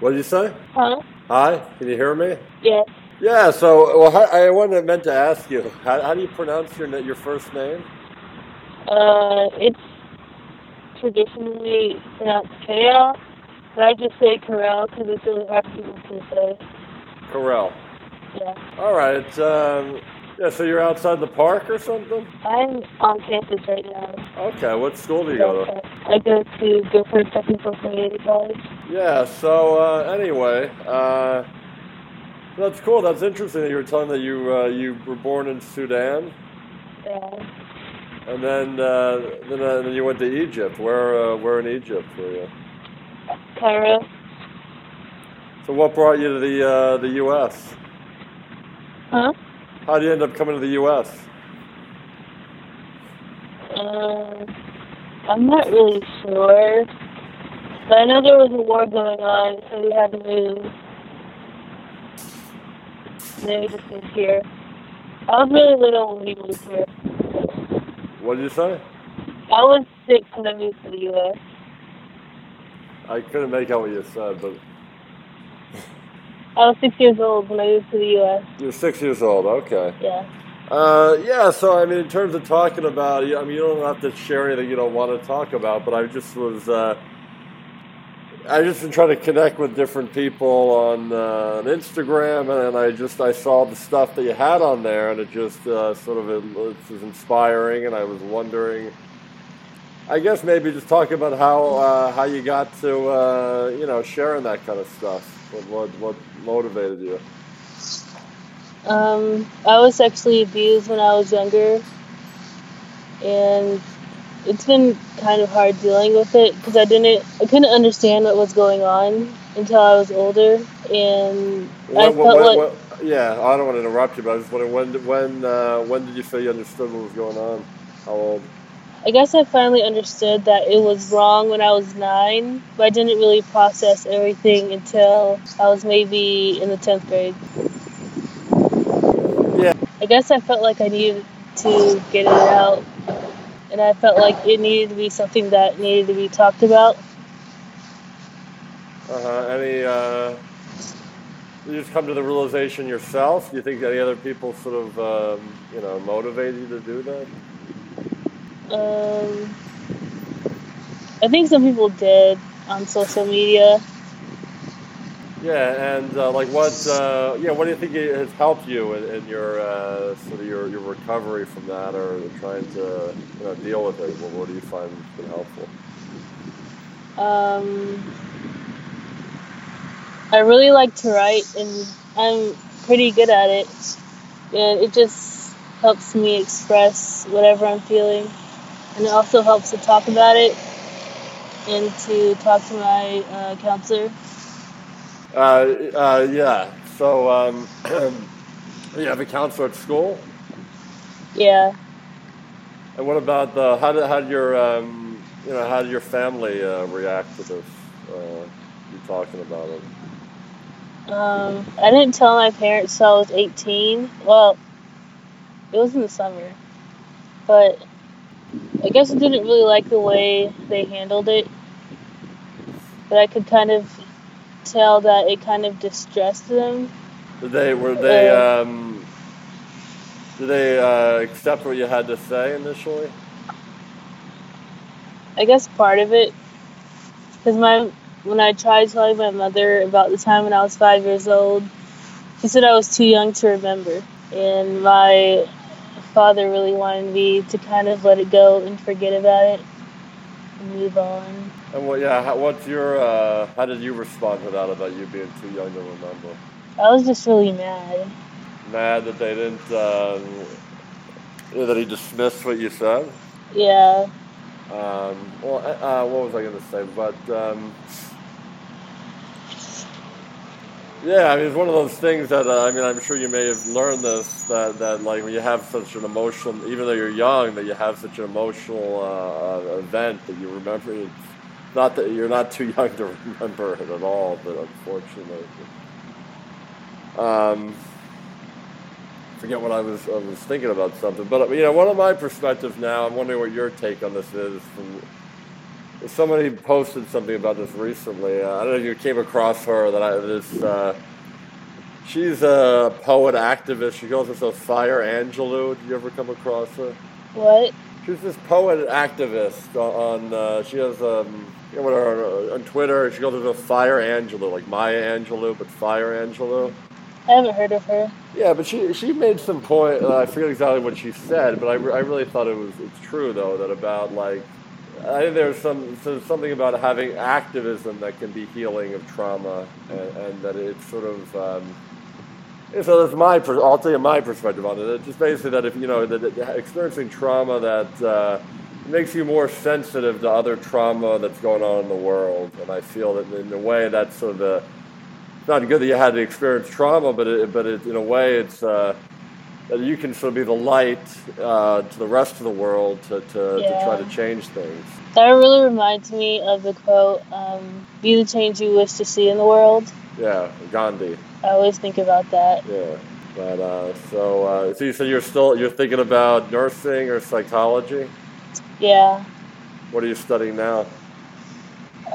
What did you say? Huh? Hi, can you hear me? Yes. Yeah. So, well, how- I wanted meant to ask you, how, how do you pronounce your your first name? Uh, it's traditionally pronounced Kale, but I just say Corel because it's really hard for people to say. Corel. Yeah. All right. Um, yeah. So you're outside the park or something? I'm on campus right now. Okay. What school do you go to? I go to Guilford Technical Community College. Yeah. So uh, anyway, uh, that's cool. That's interesting that you were telling that you uh, you were born in Sudan, Yeah. and then uh, then, uh, then you went to Egypt. Where uh, where in Egypt were you? Cairo. So what brought you to the uh, the U.S.? Huh? How did you end up coming to the U.S.? Um, I'm not really sure. But I know there was a war going on, so we had to move. And then we just moved here. I was really little when we moved here. What did you say? I was six when I moved to the U.S. I couldn't make out what you said, but I was six years old when I moved to the U.S. you're six years old. Okay. Yeah. Uh, yeah. So I mean, in terms of talking about, I mean, you don't have to share anything you don't want to talk about, but I just was. Uh, I just been trying to connect with different people on, uh, on Instagram, and I just I saw the stuff that you had on there, and it just uh, sort of it, was inspiring, and I was wondering. I guess maybe just talk about how uh, how you got to uh, you know sharing that kind of stuff. What what, what motivated you? Um, I was sexually abused when I was younger, and it's been kind of hard dealing with it because I didn't, I couldn't understand what was going on until I was older, and I felt like yeah, I don't want to interrupt you, but I was wondering when did- when uh, when did you feel you understood what was going on? How old? I guess I finally understood that it was wrong when I was nine, but I didn't really process everything until I was maybe in the tenth grade. Yeah. I guess I felt like I needed to get it out, and I felt like it needed to be something that needed to be talked about. Uh huh. Any? Uh, you just come to the realization yourself? Do you think any other people sort of um, you know motivated you to do that? Um, I think some people did on social media. Yeah, and uh, like what? Uh, yeah, what do you think has helped you in, in your uh, sort of your, your recovery from that, or trying to you know deal with it? What, what do you find has been helpful? Um, I really like to write, and I'm pretty good at it. And it just helps me express whatever I'm feeling, and it also helps to talk about it and to talk to my uh, counselor. Uh, uh, yeah. So um, you have a counselor at school, Yeah. and what about the how did how did your um, you know how did your family uh, react to this? Uh, you talking about it? Um, I didn't tell my parents till I was 18. Well, it was in the summer. But I guess I didn't really like the way they handled it. But I could kind of tell that it kind of distressed them. Did they were they um, did they uh, accept what you had to say initially? I guess part of it. Because my when I tried telling my mother about the time when I was five years old, she said I was too young to remember. And my father really wanted me to kind of let it go and forget about it and move on. And what yeah, how, what's your uh, how did you respond to that about you being too young to remember? I was just really mad. Mad that they didn't um, that he dismissed what you said. Yeah. Um, well, uh, what was I going to say? But um, yeah, I mean, it's one of those things that uh, I mean, I'm sure you may have learned this that that like when you have such an emotional, even though you're young, that you have such an emotional uh, uh, event that you remember. It's not that you're not too young to remember it at all, but unfortunately. Um, forget what I was I was thinking about something, but you know, one of my perspectives now. I'm wondering what your take on this is. From somebody posted something about this recently. Uh, I don't know if you came across her. That I this. Uh, she's a poet activist. She calls herself Fire Angelou. Did you ever come across her? What? She's this poet activist on. uh, she has um, you know, whatever, on Twitter. She calls herself Fire Angelou, like Maya Angelou, but Fire Angelou. I haven't heard of her. Yeah, but she she made some point. Uh, I forget exactly what she said, but I, I really thought it was it's true though that about like I think there's some so something about having activism that can be healing of trauma, and, and that it's sort of. Um, so that's my. I'll tell you my perspective on it. It's just basically that if you know that experiencing trauma that uh, makes you more sensitive to other trauma that's going on in the world, and I feel that in a way that's sort of the. Not good that you had to experience trauma, but it, but it, in a way it's. Uh, that you can sort of be the light uh, to the rest of the world to, to, to try to change things. That really reminds me of the quote, um, "Be the change you wish to see in the world." Yeah, Gandhi. I always think about that. Yeah, but uh, so uh, so you said you're still you're thinking about nursing or psychology. Yeah, What are you studying now?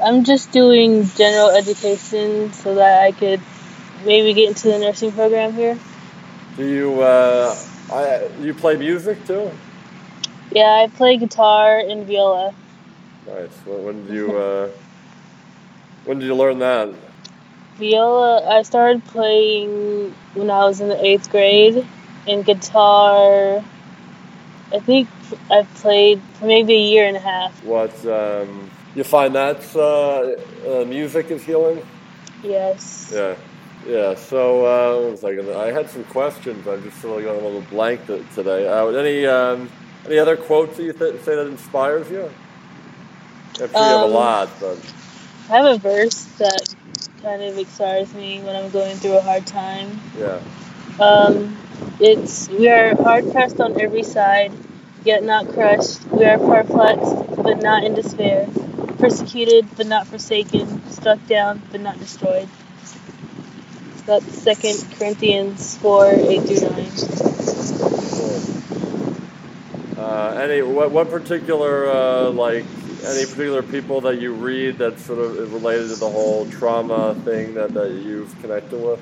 I'm just doing general education so that I could maybe get into the nursing program here. Do you uh, I, you play music too? Yeah, I play guitar and viola. Nice. When, when did you uh, when did you learn that? Viola, I started playing when I was in the eighth grade, and guitar, I think I've played for maybe a year and a half. What um, you find that uh, uh, music is healing? Yes. Yeah, yeah. So uh, one second. I had some questions. I'm just sort of going a little blank today. Uh, any um, any other quotes that you th- say that inspires you? I'm sure you have a Um, lot, but I have a verse that kind of inspires me when I'm going through a hard time. yeah. Um, it's we are hard pressed on every side, yet not crushed. We are perplexed, but not in despair. Persecuted, but not forsaken. Struck down, but not destroyed. That's Second Corinthians four eight through nine. Uh, any what what particular uh, like any particular people that you read that sort of related to the whole trauma thing that, that you've connected with?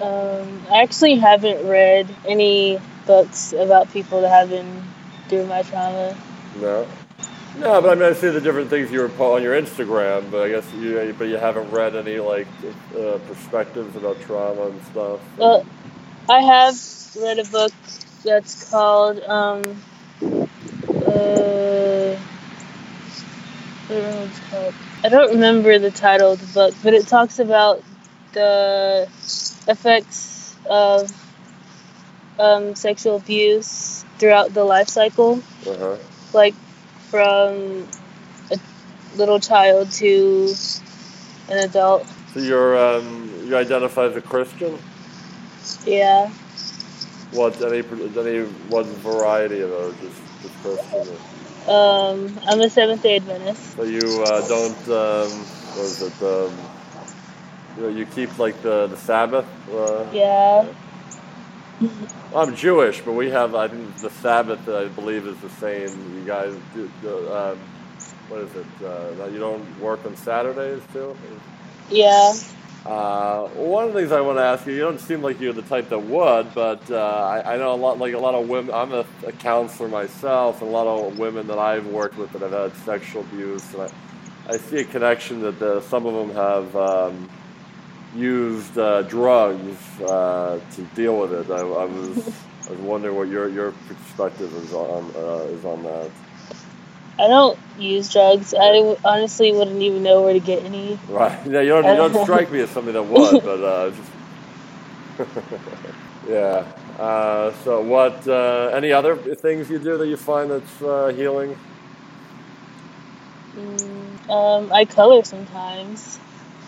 Um, I actually haven't read any books about people that have been through my trauma. No. No, but I mean, I see the different things you were po- on your Instagram, but I guess you, but you haven't read any like uh, perspectives about trauma and stuff. Well, I have read a book that's called um, uh, I don't know what it's called. I don't remember the title of the book, but it talks about the effects of um, sexual abuse throughout the life cycle, Uh huh. like from a little child to an adult. So you're um, you identify as a Christian? Yeah. What any any what variety of those? Just just Christian. Um, I'm a Seventh Day Adventist. So you uh, don't um, what is it? Um, you, know, you keep like the the Sabbath. Uh, Yeah. I'm Jewish, but we have I think the Sabbath I believe is the same. You guys do. do um, what is it? Uh, you don't work on Saturdays too. Yeah. Uh, one of the things I want to ask you, you don't seem like you're the type that would, but uh, I, I know a lot, like a lot of women. I'm a, a counselor myself, and a lot of women that I've worked with that have had sexual abuse, and I, I see a connection that the, some of them have um, used uh, drugs uh, to deal with it. I, I was, I was wondering what your your perspective is on uh, is on that. I don't use drugs. I honestly wouldn't even know where to get any. Right? Yeah, you don't you don't strike me as somebody that would, but uh, just yeah. Uh, so, what? Uh, any other things you do that you find that's uh, healing? Mm, um, I color sometimes.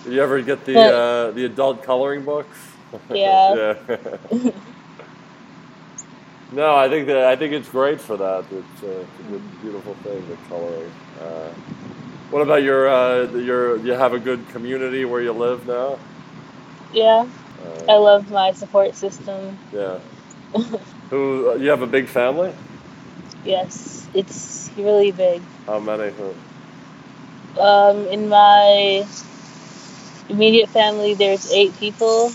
Do you ever get the But- uh, the adult coloring books? Yeah. yeah. no, I think that I think it's great for that. It's, uh, it's a good, beautiful thing, the coloring. Uh, what about your uh, your? You have a good community where you live now. Yeah. Uh, I love my support system. Yeah. Who you have a big family? yes, it's really big. How many? Who- Um, in my immediate family, there's eight people.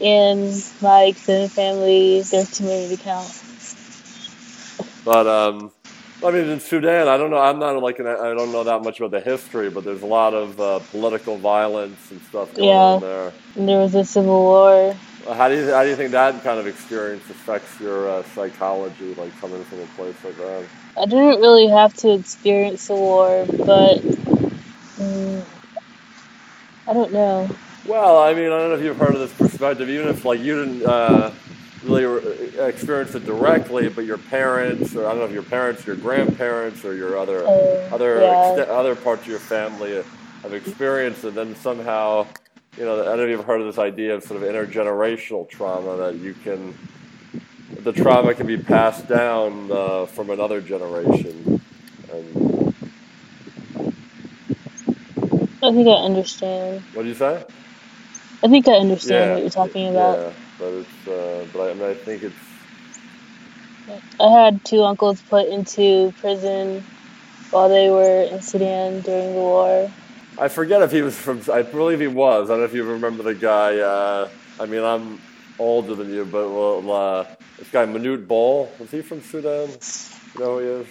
In my extended family, there's too many to count. But um, I mean, in Sudan, I don't know. I'm not like an, I don't know that much about the history, but there's a lot of uh, political violence and stuff going Yeah. on there. And there was a civil war. How do you how do you think that kind of experience affects your uh, psychology, like coming from a place like that? I didn't really have to experience the war, but mm, I don't know. Well, I mean, I don't know if you've heard of this perspective, even if like you didn't uh, really re- experience it directly, but your parents, or I don't know if your parents, your grandparents, or your other Uh, other yeah. exte- other parts of your family have experienced it, then somehow, you know, I don't know if you've heard of this idea of sort of intergenerational trauma that you can, the trauma can be passed down uh, from another generation. And I think I understand. what do you say? I think I understand what you're talking about. Yeah, but it's, uh, but I, I mean, I think it's, I had two uncles put into prison while they were in Sudan during the war. I forget if he was from. I believe he was. I don't know if you remember the guy. Uh, I mean, I'm older than you, but well, uh, this guy Manute Bol was he from Sudan? You know who he is?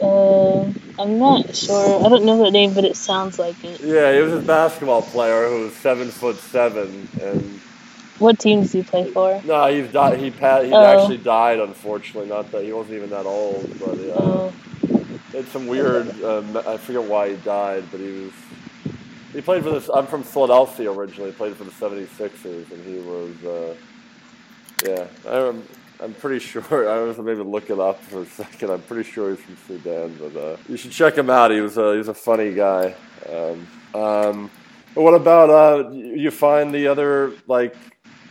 Uh, I'm not sure. I don't know the name, but it sounds like it. Yeah, he was a basketball player who was seven foot seven, and What team does he play for? no, he's died. He pa- he Oh. actually died. Unfortunately, not that he wasn't even that old, but uh, Oh, it's some weird. Um, I forget why he died, but he was. He played for this. I'm from Philadelphia originally. Played for the 76ers, and he was. Uh, yeah, I'm, I'm pretty sure. I was maybe look it up for a second. I'm pretty sure he's from Sudan, but uh, you should check him out. He was a he's a funny guy. Um, um, but what about uh, you you find the other like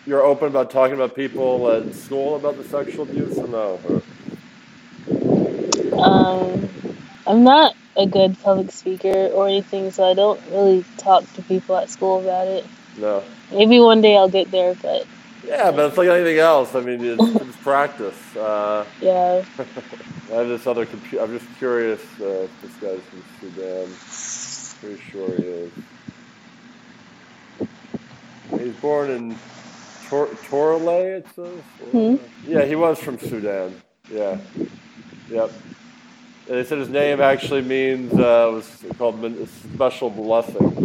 you're open about talking about people at school about the sexual abuse or no? Or, um, I'm not a good public speaker or anything, so I don't really talk to people at school about it. no. Maybe one day I'll get there, but Yeah, but it's like anything else. I mean, it's, it's practice. Uh, yeah. I have this other computer. I'm just curious uh, if this guy's from Sudan. Pretty sure he is. He's born in Tor- Turalei, it says. Hmm. Yeah, he was from Sudan. Yeah. Yep. And they said his name actually means uh, was called special blessing.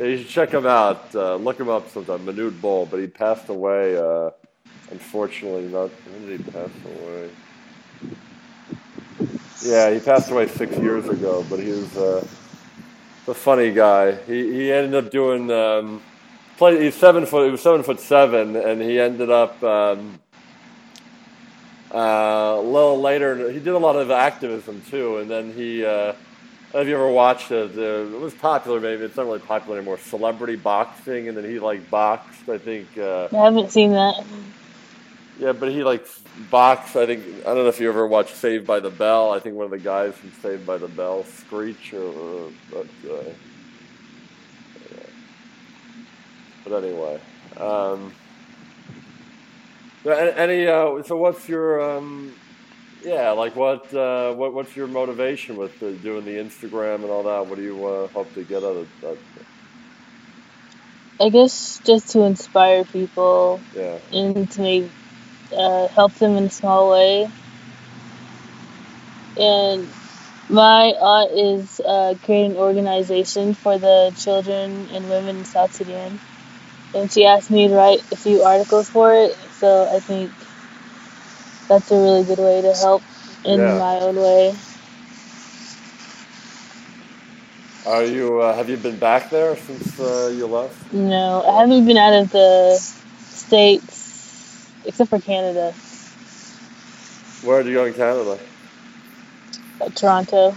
Uh, yeah, you should check him out. Uh, look him up sometime. Manute Bol, but he passed away. Uh, unfortunately, not. When did he pass away? Yeah, he passed away six years ago. But he was uh, a funny guy. He he ended up doing. Um, play, he's seven foot. He was seven foot seven, and he ended up. Um, uh, a little later, he did a lot of activism too, and then he. I don't know if you ever watched it. Uh, it was popular, maybe it's not really popular anymore. Celebrity boxing, and then he like boxed. I think. Uh, I haven't seen that. yeah, but he like boxed. I think I don't know if you ever watched Saved by the Bell. I think one of the guys from Saved by the Bell, Screech, or, but, uh, but anyway. Um, any uh, so what's your um, yeah like what uh, what what's your motivation with uh, doing the Instagram and all that? What do you uh, hope to get out of that? I guess just to inspire people Yeah, and to maybe uh, help them in a small way. And my aunt is uh, creating an organization for the children and women in South Sudan. And she asked me to write a few articles for it. So I think that's a really good way to help in Yeah. my own way. are you uh, have you been back there since uh, you left? No, I haven't been out of the States except for Canada, Where did you go in Canada? uh, Toronto.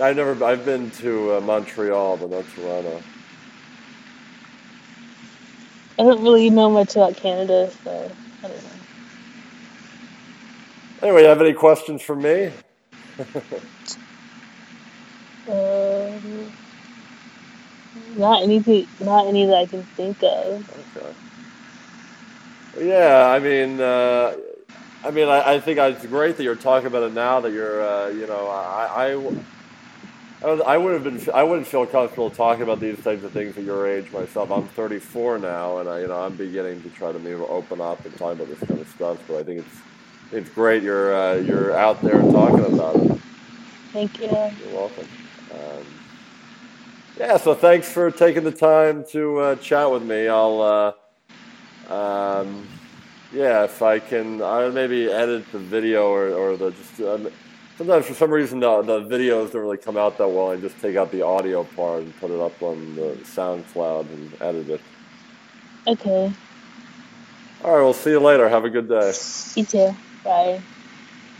I've never. I've been to uh, Montreal, but not Toronto. I don't really know much about Canada, so I don't know. Anyway, you have any questions for me? Um, not anything, not any that I can think of. Okay. Yeah, I mean, uh, I mean, I, I think it's great that you're talking about it now. That you're, uh, you know, I, I, I would have been, I wouldn't feel comfortable talking about these types of things at your age myself. I'm 34 now, and I, you know, I'm beginning to try to maybe open up and talk about this kind of stuff. But I think it's, it's great you're, uh, you're out there talking about it. Thank you. You're welcome. Um, yeah, so thanks for taking the time to uh, chat with me. I'll, uh, um, yeah, if I can, I'll maybe edit the video or, or the just. Um, sometimes for some reason the, the videos don't really come out that well. I just take out the audio part and put it up on the SoundCloud and edit it. Okay. All right, we'll see you later. Have a good day. You too. Bye.